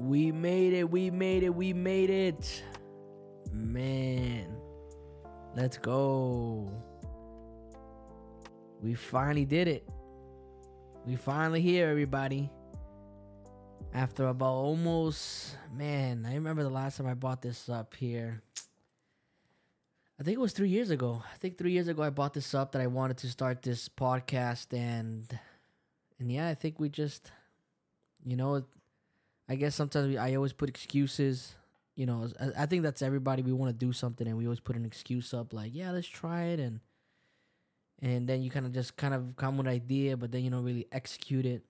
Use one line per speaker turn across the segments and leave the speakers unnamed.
We made it. We made it. We made it. Man. Let's go. We finally did it. We finally here, everybody. After about almost, man, I remember the last time I bought this up here. I think it was three years ago. I think three years ago I bought this up that I wanted to start this podcast, and and yeah, I think we just, you know, I guess sometimes we, I always put excuses. You know, I, think that's everybody. We want to do something, and we always put an excuse up, like, yeah, let's try it, and and then you kind of just kind of come with an idea, but then you don't really execute it.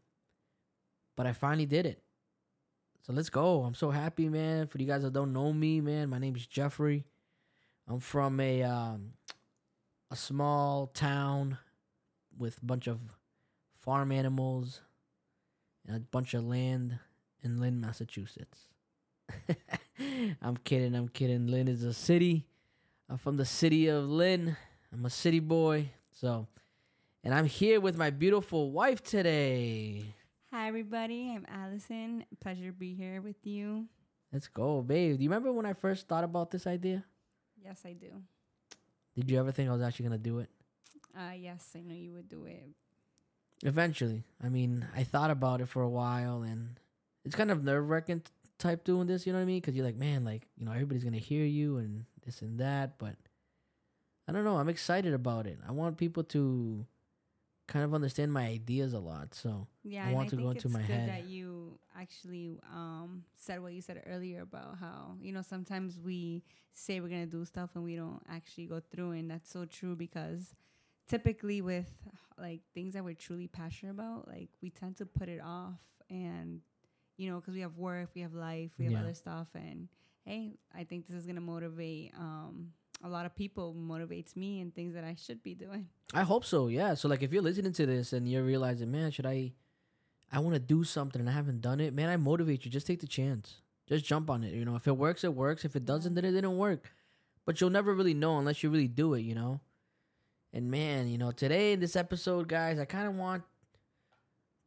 But I finally did it. So let's go. I'm so happy, man. For you guys that don't know me, man, my name is Jeffrey. I'm from a um, a small town with a bunch of farm animals and a bunch of land in Lynn, Massachusetts. I'm kidding. I'm kidding. Lynn is a city. I'm from the city of Lynn. I'm a city boy. So, and I'm here with my beautiful wife today.
Hi, everybody. I'm Allison. Pleasure to be here with you.
Let's go, babe. Do you remember when I first thought about this idea?
Yes, I do.
Did you ever think I was actually gonna do it?
Uh, yes, I know you would do it.
Eventually, I mean, I thought about it for a while, and it's kind of nerve wracking type doing this. You know what I mean? Because you're like, man, like you know, everybody's gonna hear you and this and that. But I don't know. I'm excited about it. I want people to kind of understand my ideas a lot. So
Yeah,
I want to go into my
good
head.
that you actually um, said what you said earlier about how you know sometimes we say we're gonna do stuff and we don't actually go through, and that's so true because typically with like things that we're truly passionate about, like we tend to put it off, and you know because we have work, we have life, we have
Yeah.
other stuff, and hey, I think this is gonna motivate um, a lot of people. Motivates me and things that I should be doing.
I hope so. Yeah. So like, if you're listening to this and you're realizing, man, should I? I want to do something and I haven't done it. Man, I motivate you. Just take the chance. Just jump on it. You know, if it works, it works. If it doesn't, then it didn't work. But you'll never really know unless you really do it. You know. And man, you know, today in this episode, guys, I kind of want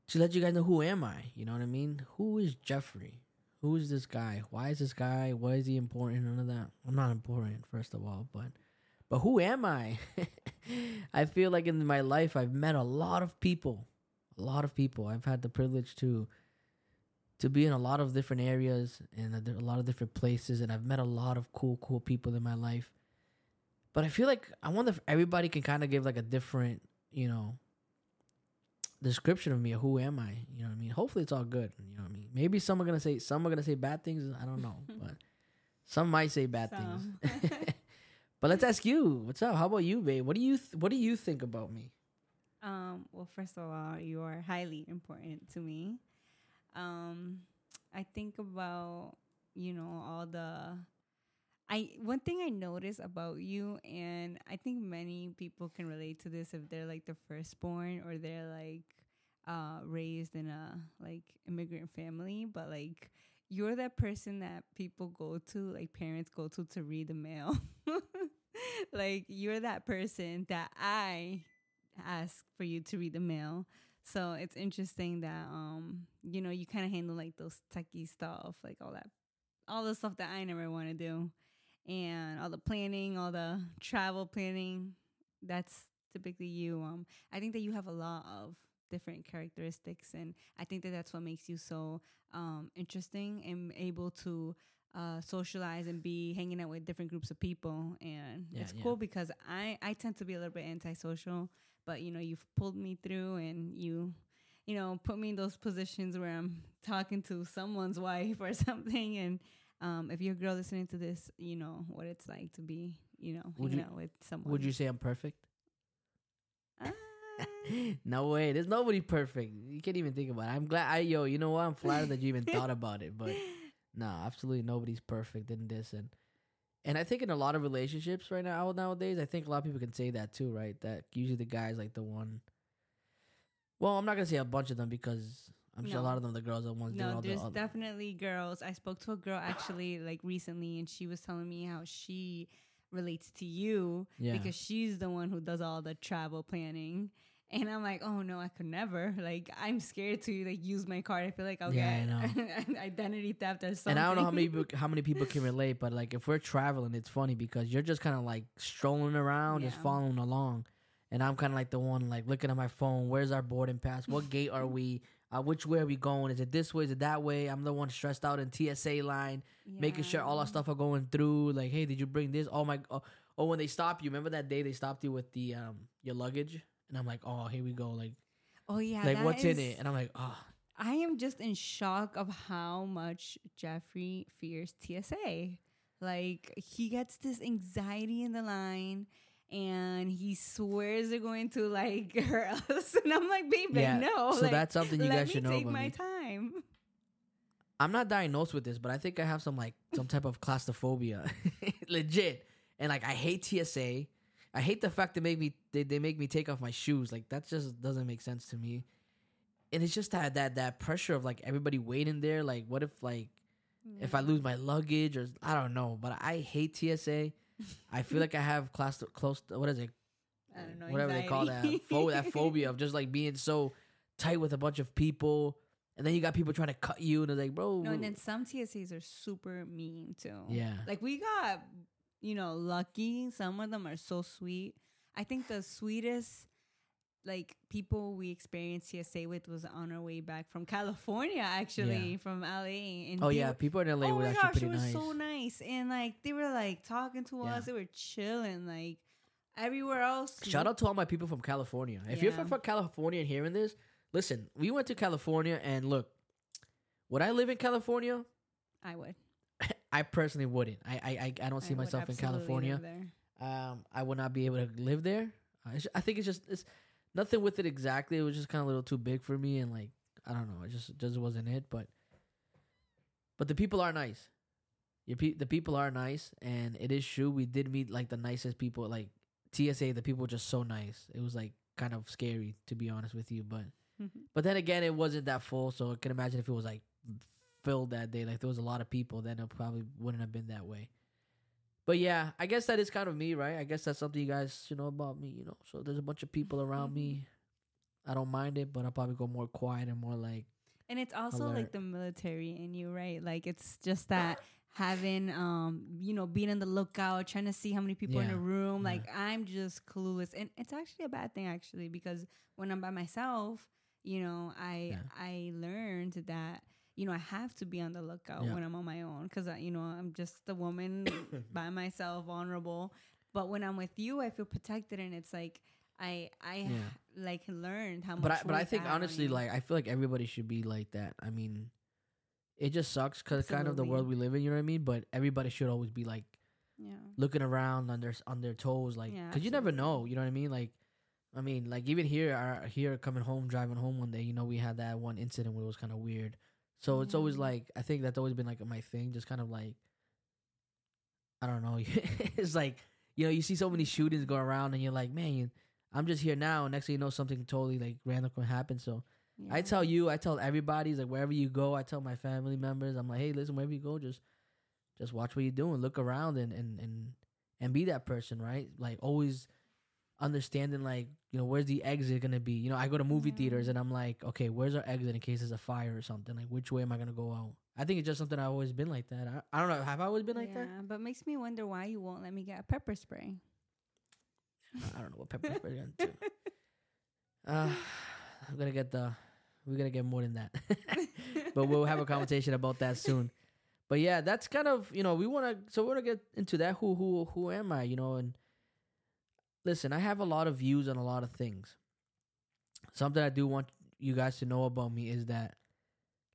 to let you guys know who am I. You know what I mean? Who is Jeffrey? Who is this guy? Why is this guy? Why is he important? None of that. I'm not important, first of all, but but who am I? I feel like in my life I've met a lot of people. A lot of people. I've had the privilege to to be in a lot of different areas and a, lot of different places and I've met a lot of cool cool people in my life. But I feel like I wonder if everybody can kind of give like a different, you know, description of me or who am I? You know what I mean? Hopefully it's all good. You know what I mean? Maybe some are gonna say some are gonna say bad things. I don't know, but some might say bad
Some.
things. but let's ask you, what's up? How about you, babe? What do you th- what do you think about me?
Um, well, first of all, you are highly important to me. Um, I think about you know all the. I one thing I notice about you, and I think many people can relate to this if they're like the firstborn or they're like uh, raised in a like immigrant family, but like you're that person that people go to, like parents go to to read the mail. like you're that person that I ask for you to read the mail. So it's interesting that um you know you kind of handle like those techie stuff, like all that, all the stuff that I never want to do, and all the planning, all the travel planning. That's typically you. Um, I think that you have a lot of different characteristics, and I think that that's what makes you so um interesting and able to uh, socialize and be hanging out with different groups of people and
Yeah,
it's
yeah.
cool because I, I tend to be a little bit antisocial but you know you've pulled me through and you you know put me in those positions where i'm talking to someone's wife or something and um, if you're a girl listening to this you know what it's like to be you know
Would you-
with someone
Would you say I'm perfect?
Ah,
no way. There's nobody perfect. You can't even think about it. I'm glad. I yo, you know what? I'm flattered that you even thought about it. But no, absolutely nobody's perfect in this. And and I think in a lot of relationships right now nowadays, I think a lot of people can say that too, right? That usually the guy's like the one. Well, I'm not gonna say a bunch of them because I'm sure a lot of them the girls are the ones
no
all the
there's definitely girls i spoke to a girl actually like recently and she was telling me how she relates to you
yeah.
because she's the one who does all the travel planning And I'm like, oh no, I could never. Like, I'm scared to like use my card. I feel like I'll
Yeah,
get identity theft or something.
And I don't know how many people, how many people can relate, but like if we're traveling, it's funny because you're just kind of like strolling around, just following along, and I'm kind of like the one like looking at my phone. Where's our boarding pass? What gate are we? Uh, which way are we going? Is it this way? Is it that way? I'm the one stressed out in TSA line, making sure all our stuff are going through. Like, hey, did you bring this? Oh my, oh, oh, when they stop you, remember that day they stopped you with the um your luggage, and I'm like, oh, here we go, like,
Oh yeah.
like what's in it? And I'm like, oh,
I am just in shock of how much Jeffrey fears TSA. Like he gets this anxiety in the line and he swears they're going to like hurt us. And I'm like, babe,
yeah.
no.
so
like,
that's something you guys should know
take my
me.
time.
I'm not diagnosed with this, but I think I have some like some type of claustrophobia, legit. And like I hate TSA. I hate the fact that make me they, they make me take off my shoes. Like that just doesn't make sense to me. And it's just that that that pressure of like everybody waiting there. Like what if like if I lose my luggage or I don't know. But I hate TSA. I feel like I have class close. What is it?
I don't know.
Whatever they call that pho- that phobia of just like being so tight with a bunch of people. And then you got people trying to cut you, and they're like, bro.
No, and then some TSAs are super mean too.
Yeah.
Like we got, you know, lucky. Some of them are so sweet. I think the sweetest like people we experienced TSA with was on our way back from California, actually,
Yeah.
from LA. And
Oh yeah, people in LA
oh
were
my
actually
gosh,
pretty nice.
so nice. And like they were like talking to
Yeah.
us. They were chilling. Like everywhere else.
Shout out to all my people from California. If you're from from California and hearing this, listen, we went to California and look, would I live in California?
I would.
I personally wouldn't. I I I, don't see
I
myself in California. Um, I would not be able to live there. I, just, I think it's just it's nothing with it exactly. It was just kind of a little too big for me, and like I don't know, it just just wasn't it. But but the people are nice. Your pe- the people are nice, and it is true. We did meet like the nicest people. Like TSA, the people were just so nice. It was like kind of scary to be honest with you, but mm-hmm. but then again, it wasn't that full. So I can imagine if it was like filled that day, like there was a lot of people, then it probably wouldn't have been that way. But yeah, I guess that is kind of me, right? I guess that's something you guys should know about me, you know. So there's a bunch of people around me. Mm-hmm. I don't mind it, but I'll probably go more quiet and more like
And it's also
alert.
like the military in you, right? Like it's just that having um you know being on the lookout trying to see how many people in
Yeah,
a room
yeah.
like i'm just clueless and it's actually a bad thing actually because when i'm by myself you know i
Yeah.
i learned that you know i have to be on the lookout when i'm on my own because you know i'm just a woman by myself vulnerable but when i'm with you i feel protected and it's like i i
Yeah.
like learned how much
but I, but I think
that have on
honestly, like I feel like everybody should be like that. I mean, it just sucks because kind of the world we live in. You know what I mean? But everybody should always be like
yeah
looking around on their on their toes, like
Yeah,
because you never know. You know what I mean? Like, I mean, like even here, our, here coming home, driving home one day, you know, we had that one incident where it was kind of weird. So it's always like I think that's always been like my thing, just kind of like I don't know. it's like you know, you see so many shootings go around, and you're like, man, I'm just here now. And next thing you know, something totally like random can happen. So I tell you, I tell everybody, like wherever you go, I tell my family members, I'm like, hey, listen, wherever you go, just just watch what you're doing, look around, and and and and be that person, right? Like always understanding, like you know, where's the exit gonna be? You know, I go to movie
Yeah.
theaters, and I'm like, okay, where's our exit in case there's a fire or something? Like, which way am I gonna go out? I think it's just something I've always been like that. I, I don't know, have I always been like that?
Yeah, but makes me wonder why you won't let me get a pepper spray.
I don't know what pepper spray gonna do. Uh, I'm gonna get the. We're gonna get more than that, but we'll have a conversation about that soon. But yeah, that's kind of you know we want to. So we want to get into that. Who who who am I? You know, and listen, I have a lot of views on a lot of things. Something I do want you guys to know about me is that,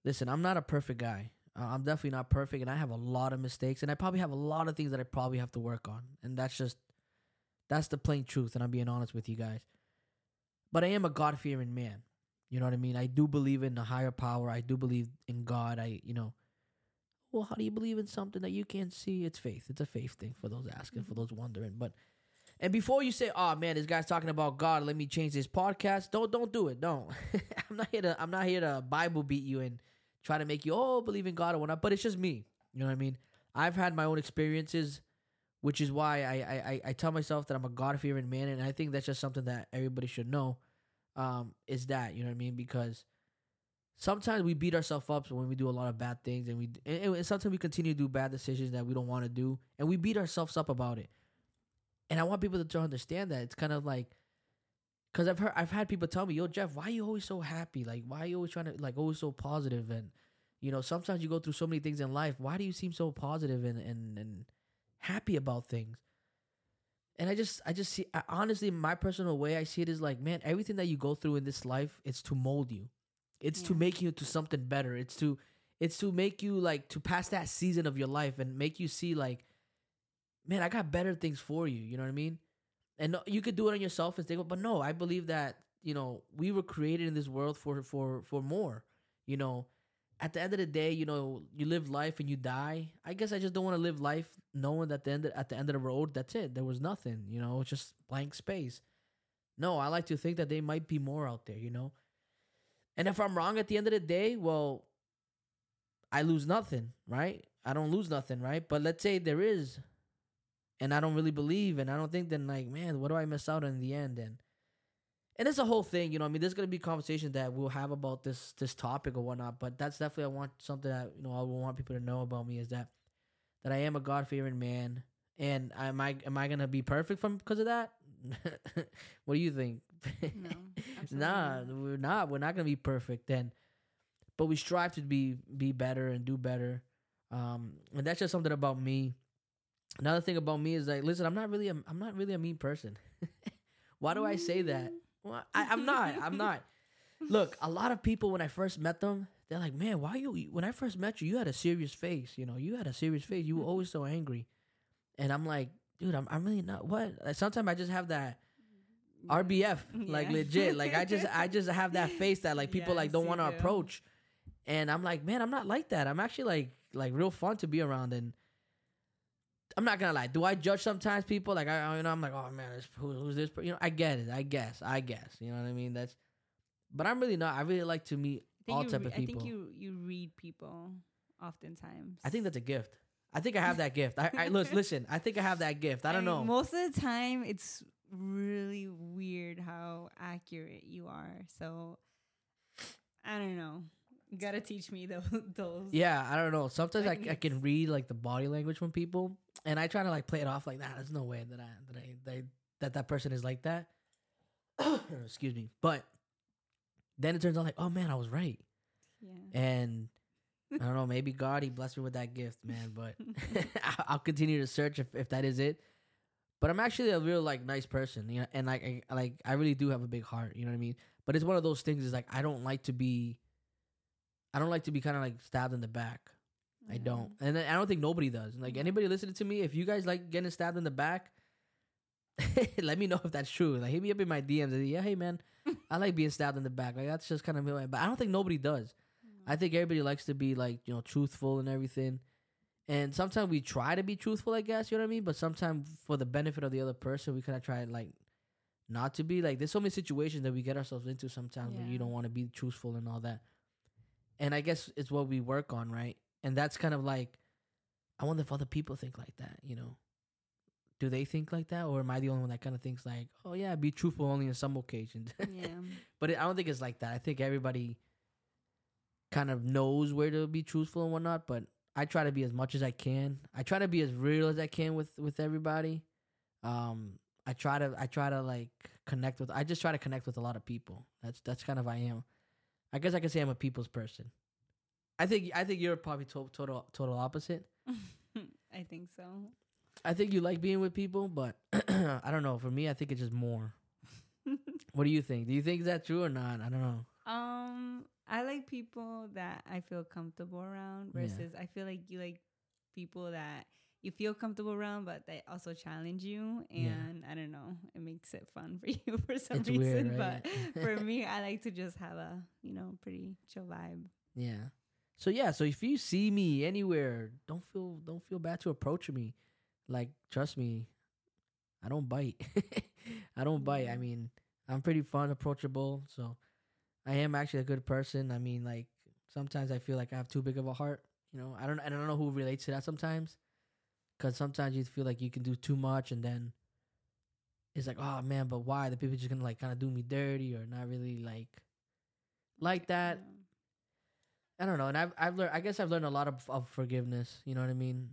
listen, I'm not a perfect guy. Uh, I'm definitely not perfect, and I have a lot of mistakes, and I probably have a lot of things that I probably have to work on, and that's just that's the plain truth, and I'm being honest with you guys. But I am a God fearing man. You know what I mean? I do believe in a higher power. I do believe in God. I, you know, well, how do you believe in something that you can't see? It's faith. It's a faith thing for those asking, for mm-hmm. those wondering. But and before you say, "Oh man, this guy's talking about God," let me change this podcast. Don't don't do it. Don't. I'm not here to. I'm not here to Bible beat you and try to make you oh believe in God or whatnot. But it's just me. You know what I mean? I've had my own experiences, which is why I I, I, I tell myself that I'm a God fearing man, and I think that's just something that everybody should know. Um, is that you know what I mean? Because sometimes we beat ourselves up when we do a lot of bad things, and we and, and sometimes we continue to do bad decisions that we don't want to do, and we beat ourselves up about it. And I want people to understand that it's kind of like, because I've heard I've had people tell me, "Yo, Jeff, why are you always so happy? Like, why are you always trying to like always so positive?" And you know, sometimes you go through so many things in life. Why do you seem so positive and and and happy about things? And I just, I just see, I, honestly, my personal way, I see it is like, man, everything that you go through in this life, it's to mold you. It's to make you into something better. It's to, it's to make you like to pass that season of your life and make you see like, man, I got better things for you. You know what I mean? And no- you could do it on yourself and think, but no, I believe that you know we were created in this world for for for more. You know, at the end of the day, you know, you live life and you die. I guess I just don't want to live life knowing that the end at the end of the road, that's it. There was nothing. You know, it's just blank space. No, I like to think that there might be more out there. You know, and if I'm wrong at the end of the day, well, I lose nothing, right? I don't lose nothing, right? But let's say there is, and I don't really believe, and I don't think, then like, man, what do I miss out on in the end? And and it's a whole thing, you know. I mean, there's gonna be conversations that we'll have about this this topic or whatnot. But that's definitely I want something that you know I will want people to know about me is that that I am a God fearing man. And am I am I gonna be perfect from because of that? what do you think?
No,
nah,
not.
we're not. We're not gonna be perfect then, but we strive to be be better and do better. Um, and that's just something about me. Another thing about me is like, listen, I'm not really a, I'm not really a mean person. Why do I say that? Well, I, I'm not. I'm not. Look, a lot of people when I first met them, they're like, "Man, why you?" When I first met you, you had a serious face. You know, you had a serious face. You were always so angry, and I'm like, dude, I'm I'm really not. What? Like, sometimes I just have that RBF, like
Yeah.
legit. Like I just I just have that face that like people like don't want to
do.
approach, and I'm like, man, I'm not like that. I'm actually like like real fun to be around, and I'm not gonna lie. Do I judge sometimes people? Like I, you know, I'm like, oh man, this, who, who's this? You know, I get it. I guess. I guess. You know what I mean? That's. But I'm really not. I really like to meet
I
all type
re-
of
I think you you read people oftentimes.
I think that's a gift. I think I have that gift. I, I listen, listen. I think I have that gift. I don't
mean,
know.
Most of the time, it's really weird how accurate you are. So I don't know. You gotta teach me those. those.
Yeah, I don't know. Sometimes I, I can read like the body language from people, and I try to like play it off like, nah, there's no way that I that I that I, that, that person is like that. Excuse me, but then it turns out like, oh man, I was right,
Yeah.
and I don't know, maybe God he blessed me with that gift, man. But I'll continue to search if, if that is it. But I'm actually a real like nice person, you know, and like I, like I really do have a big heart, you know what I mean. But it's one of those things is like I don't like to be, I don't like to be kind of like stabbed in the back. I don't, and I don't think nobody does. Like anybody listening to me, if you guys like getting stabbed in the back, let me know if that's true. Like hit me up in my DMs. and say, Yeah, hey man, I like being stabbed in the back. Like that's just kind of me. But I don't think nobody does. Mm. I think everybody likes to be like you know truthful and everything. And sometimes we try to be truthful, I guess you know what I mean. But sometimes for the benefit of the other person, we kind of try like not to be like. There's so many situations that we get ourselves into sometimes where you don't want to be truthful and all that. And I guess it's what we work on, right? And that's kind of like, I wonder if other people think like that. You know, do they think like that, or am I the only one that kind of thinks like, oh yeah, be truthful only in some occasions?
Yeah.
But it, I don't think it's like that. I think everybody kind of knows where to be truthful and whatnot. But I try to be as much as I can. I try to be as real as I can with with everybody. Um, I try to I try to like connect with. I just try to connect with a lot of people. That's that's kind of I am. I guess I can say I'm a people's person. I think I think you're probably to- total total opposite.
I think so.
I think you like being with people, but I don't know. For me, I think it's just more. What do you think? Do you think that's true or not? I don't know.
Um, I like people that I feel comfortable around
Yeah.
versus I feel like you like people that you feel comfortable around, but they also challenge you.
Yeah.
And I don't know, it makes it fun for you for some
It's
reason.
weird, right?
But for me, I like to just have a you know pretty chill vibe.
Yeah. So yeah, so if you see me anywhere, don't feel don't feel bad to approach me. Like trust me, I don't bite. I don't bite. I mean, I'm pretty fun, approachable. So I am actually a good person. I mean, like sometimes I feel like I have too big of a heart. You know, I don't. I don't know who relates to that sometimes, because sometimes you feel like you can do too much, and then it's like, oh man, but why? The people just gonna like kind of do me dirty or not really like like that. I don't know, and I've I've learned. I guess I've learned a lot of, of forgiveness. You know what I mean?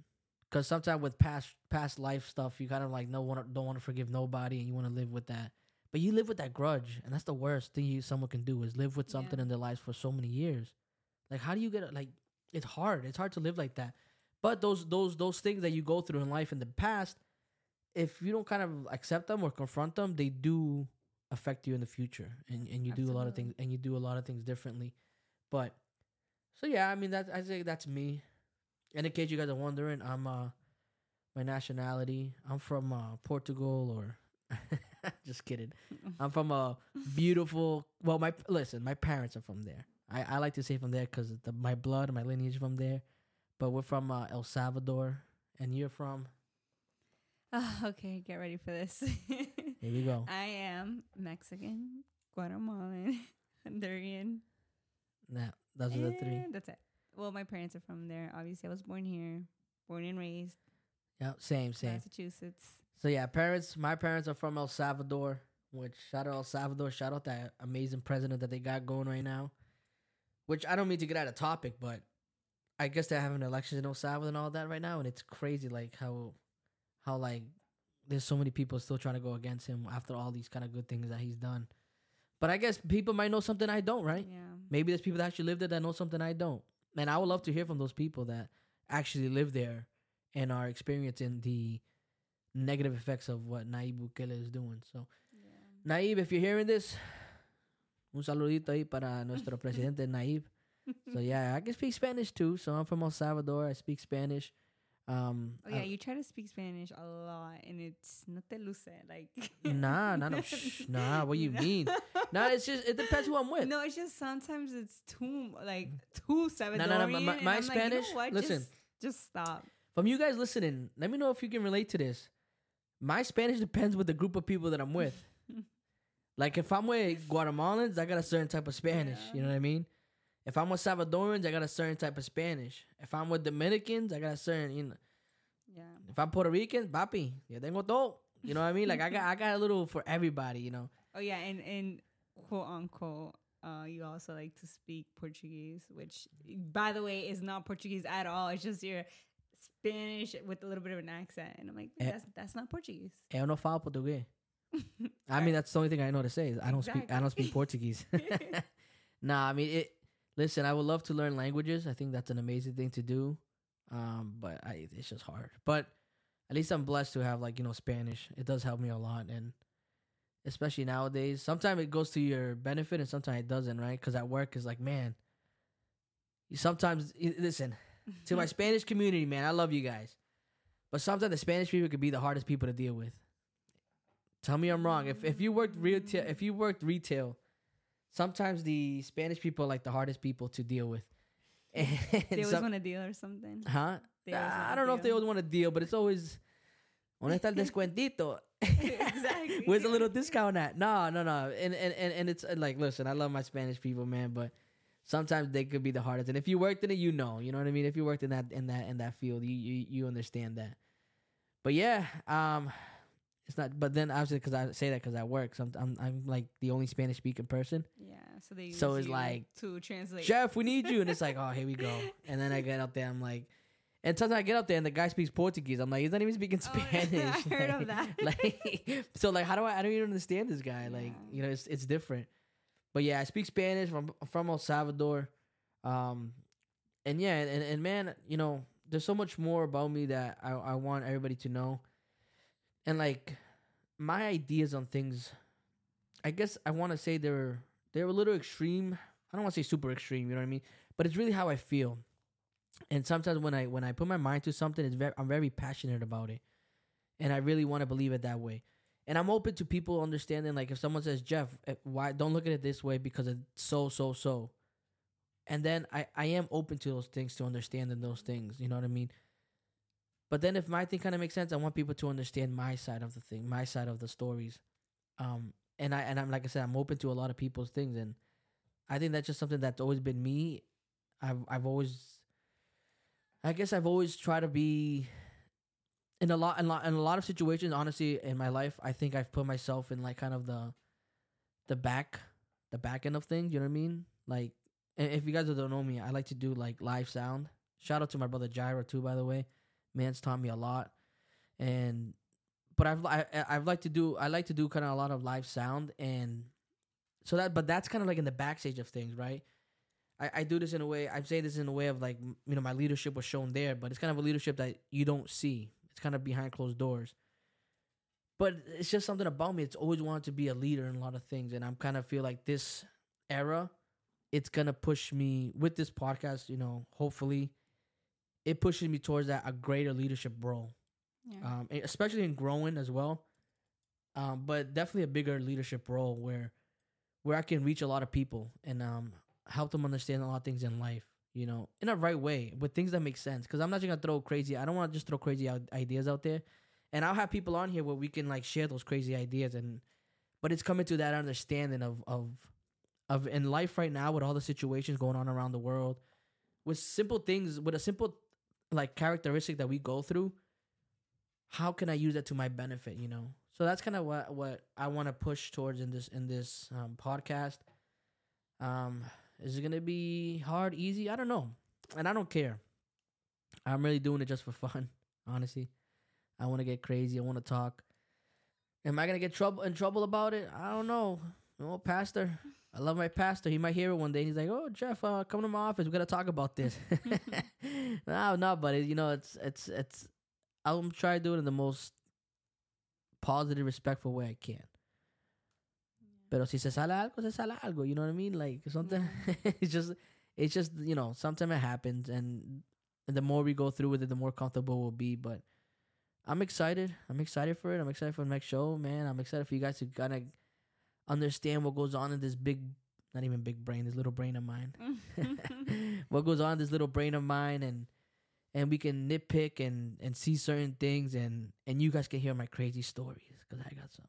Because sometimes with past past life stuff, you kind of like no one don't want to forgive nobody, and you want to live with that. But you live with that grudge, and that's the worst thing you someone can do is live with something
Yeah.
in their lives for so many years. Like, how do you get it? Like, it's hard. It's hard to live like that. But those those those things that you go through in life in the past, if you don't kind of accept them or confront them, they do affect you in the future, and and you do a lot of things, and you do a lot of things differently. But so yeah, I mean that I say that's me. And in case you guys are wondering, I'm uh my nationality. I'm from uh Portugal or just kidding. I'm from a beautiful. Well, my listen, my parents are from there. I, I like to say from there because the my blood, my lineage from there. But we're from uh, El Salvador, and you're from.
Ah, okay, get ready for this.
Here we go.
I am Mexican, Guatemalan, Honduran.
Nah, those are the three.
Eh, that's it. Well, my parents are from there. Obviously, I was born here, born and raised,
Yeah, same, same.
Massachusetts.
So yeah, parents. My parents are from El Salvador. Which shout out El Salvador. Shout out that amazing president that they got going right now. Which I don't mean to get out of topic, but I guess they're having elections in El Salvador and all that right now, and it's crazy like how, how like there's so many people still trying to go against him after all these kind of good things that he's done. But I guess people might know something I don't, right?
Yeah.
Maybe there's people that actually live there that know something I don't. And I would love to hear from those people that actually live there and are experiencing the negative effects of what Nayib Bukele is doing. So,
yeah.
Nayib, if you're hearing this, un saludito ahí para nuestro presidente Nayib. So, yeah, I can speak Spanish too. So, I'm from El Salvador. I speak Spanish. Um,
Oh yeah,
I-
you try to speak Spanish a lot, and it's not te luce like.
nah, nah, no, shh, nah. What you mean? Nah, it's just it depends who I'm with.
No, it's just sometimes it's too like too Salvadorian.
no, no, my- my- my
I'm like, you know
Spanish- listen.
just, just stop.
From you guys listening, let me know if you can relate to this. My Spanish depends with the group of people that I'm with. like if I'm with Guatemalans, I got a certain type of Spanish.
Yeah.
You know what I mean? If I'm with Salvadorans, I got a certain type of Spanish. If I'm with Dominicans, I got a certain. You know,
Yeah.
if I'm Puerto Rican, papi, ya tengo todo. You know what I mean? Like I got, I got a little for everybody. You know.
Oh yeah, and and quote unquote, uh, you also like to speak Portuguese, which by the way is not Portuguese at all. It's just your Spanish with a little bit of an accent, and I'm like,
Eh.
that's that's not Portuguese.
Eu não falo português. I mean, that's the only thing I know to say. Is I don't speak. I don't speak Portuguese. nah, I mean it. Listen, I would love to learn languages. I think that's an amazing thing to do. Um, but I, it's just hard. But at least I'm blessed to have like you know Spanish. It does help me a lot, and especially nowadays, sometimes it goes to your benefit, and sometimes it doesn't, right? Because at work is like, man. you Sometimes listen to my Spanish community, man. I love you guys, but sometimes the Spanish people could be the hardest people to deal with. Tell me I'm wrong. If if you worked retail, if you worked retail, sometimes the Spanish people are like the hardest people to deal with. And
they always
some-
want a deal or something.
huh?
They
I
a
don't know if they always want to deal, but it's always ¿Dónde está el descuentito?
Exactly.
Where's the little discount at? No, no, no. And and and, and it's uh, like, listen, I love my Spanish people, man, but sometimes they could be the hardest. And if you worked in it, you know, you know what I mean. If you worked in that in that in that field, you you, you understand that. But yeah, um, it's not. But then obviously, because I say that because I work, so I'm, I'm I'm like the only Spanish speaking person.
Yeah. So they
So it's like,
to translate.
Jeff, we need you, and it's like, oh, here we go. And then I get up there, I'm like. And sometimes I get up there and the guy speaks Portuguese. I'm like, he's not even speaking
Oh, yeah.
Spanish.
I heard of that.
like, so like, how do I? I don't even understand this guy. Like,
Yeah.
you know, it's it's different. But yeah, I speak Spanish from from El Salvador, um, and yeah, and, and man, you know, there's so much more about me that I I want everybody to know, and like, my ideas on things, I guess I want to say they're they're a little extreme. I don't want to say super extreme. You know what I mean? But it's really how I feel. And sometimes when I when I put my mind to something, it's very I'm very passionate about it, and I really want to believe it that way. And I'm open to people understanding. Like if someone says, "Jeff, eh, why don't look at it this way because it's so so so," and then I I am open to those things to understanding those things. You know what I mean? But then if my thing kind of makes sense, I want people to understand my side of the thing, my side of the stories. Um, and I and I'm like I said, I'm open to a lot of people's things, and I think that's just something that's always been me. I've I've always, I guess I've always tried to be, in a lot in, a lot in a lot of situations honestly in my life i think i've put myself in like kind of the the back the back end of things you know what i mean like if you guys don't know me i like to do like live sound shout out to my brother gyro too by the way man's taught me a lot and but i've I, i've like to do i like to do kind of a lot of live sound and so that but that's kind of like in the backstage of things right I, I do this in a way I say this in a way of like you know my leadership was shown there, but it's kind of a leadership that you don't see. It's kind of behind closed doors. But it's just something about me. It's always wanted to be a leader in a lot of things, and I'm kind of feel like this era, it's gonna push me with this podcast. You know, hopefully, it pushes me towards that a greater leadership role,
Yeah.
um, especially in growing as well. Um, but definitely a bigger leadership role where where I can reach a lot of people and um help them understand a lot of things in life, you know, in a right way, with things that make sense. Because I'm not just gonna throw crazy. I don't want to just throw crazy ideas out there, and I'll have people on here where we can like share those crazy ideas and. But it's coming to that understanding of of of in life right now with all the situations going on around the world, with simple things, with a simple like characteristic that we go through. How can I use that to my benefit? You know, so that's kind of what what I want to push towards in this in this um, podcast. Um, is it gonna be hard, easy? I don't know, and I don't care. I'm really doing it just for fun, honestly. I want to get crazy. I want to talk. Am I gonna get trouble in trouble about it? I don't know. Oh, pastor, I love my pastor. He might hear it one day. He's like, "Oh, Jeff, uh, come to my office. We gotta talk about this." no, no, but it, you know, it's it's it's. I'm trying to do it in the most positive, respectful way I can. Pero si se sale algo, se sale algo. You know what I mean? Like something. it's just, it's just you know, sometimes it happens, and the more we go through with it, the more comfortable we'll be. But I'm excited. I'm excited for it. I'm excited for the next show, man. I'm excited for you guys to kind of understand what goes on in this big, not even big brain, this little brain of mine. what goes on this little brain of mine, and and we can nitpick and and see certain things, and and you guys can hear my crazy stories because I got some.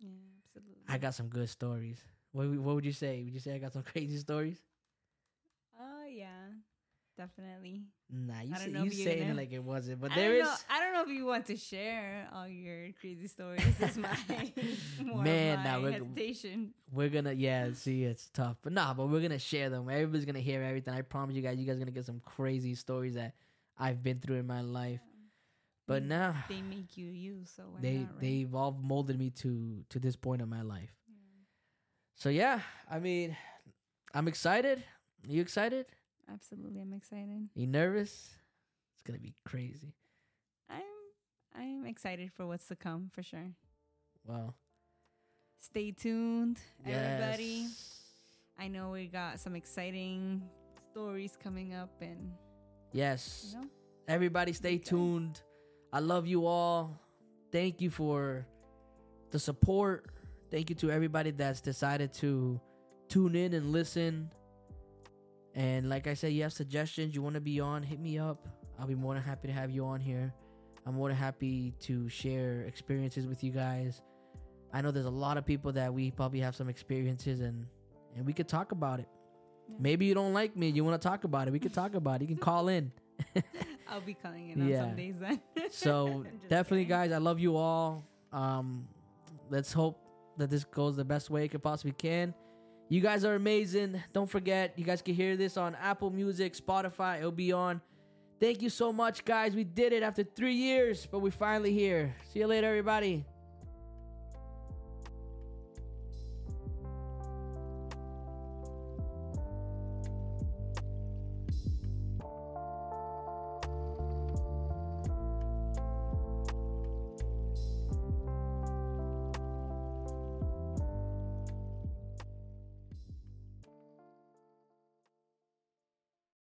yeah, absolutely.
I got some good stories. What what would you say? Would you say I got some crazy stories?
Definitely.
Nah, you say, you saying it like it wasn't, but
I
there.
Know, I don't know if you want to share all your crazy stories. This is my more
Man,
of
nah, we're-
hesitation.
We're gonna yeah, see it's tough. But nah, but we're gonna share them. Everybody's gonna hear everything. I promise you guys, you guys are gonna get some crazy stories that I've been through in my life. But
Mm,
nah,
they make you you, so
they
not, right?
they've all molded me to to this point in my life.
Yeah,
So yeah, I mean, I'm excited. you excited?
Absolutely, I'm excited.
you nervous? It's gonna be crazy.
I'm I'm excited for what's to come for sure.
Wow.
Stay tuned, everybody. I know we got some exciting stories coming up, and
Yes.
you know,
Everybody stay tuned. I love you all. Thank you for the support. Thank you to everybody that's decided to tune in and listen. And like I said, you have suggestions, you want to be on, hit me up. I'll be more than happy to have you on here. I'm more than happy to share experiences with you guys. I know there's a lot of people that we probably have some experiences and and we could talk about it.
Yeah.
Maybe you don't like me, you want to talk about it. We could talk about it. You can call in.
I'll be calling in on
Yeah.
some days then.
So definitely,
kidding.
guys, I love you all. Um, let's hope that this goes the best way it could possibly can. You guys are amazing. Don't forget, you guys can hear this on Apple Music, Spotify. It'll be on. Thank you so much, guys. We did it after three years, but we're finally here. See you later, everybody.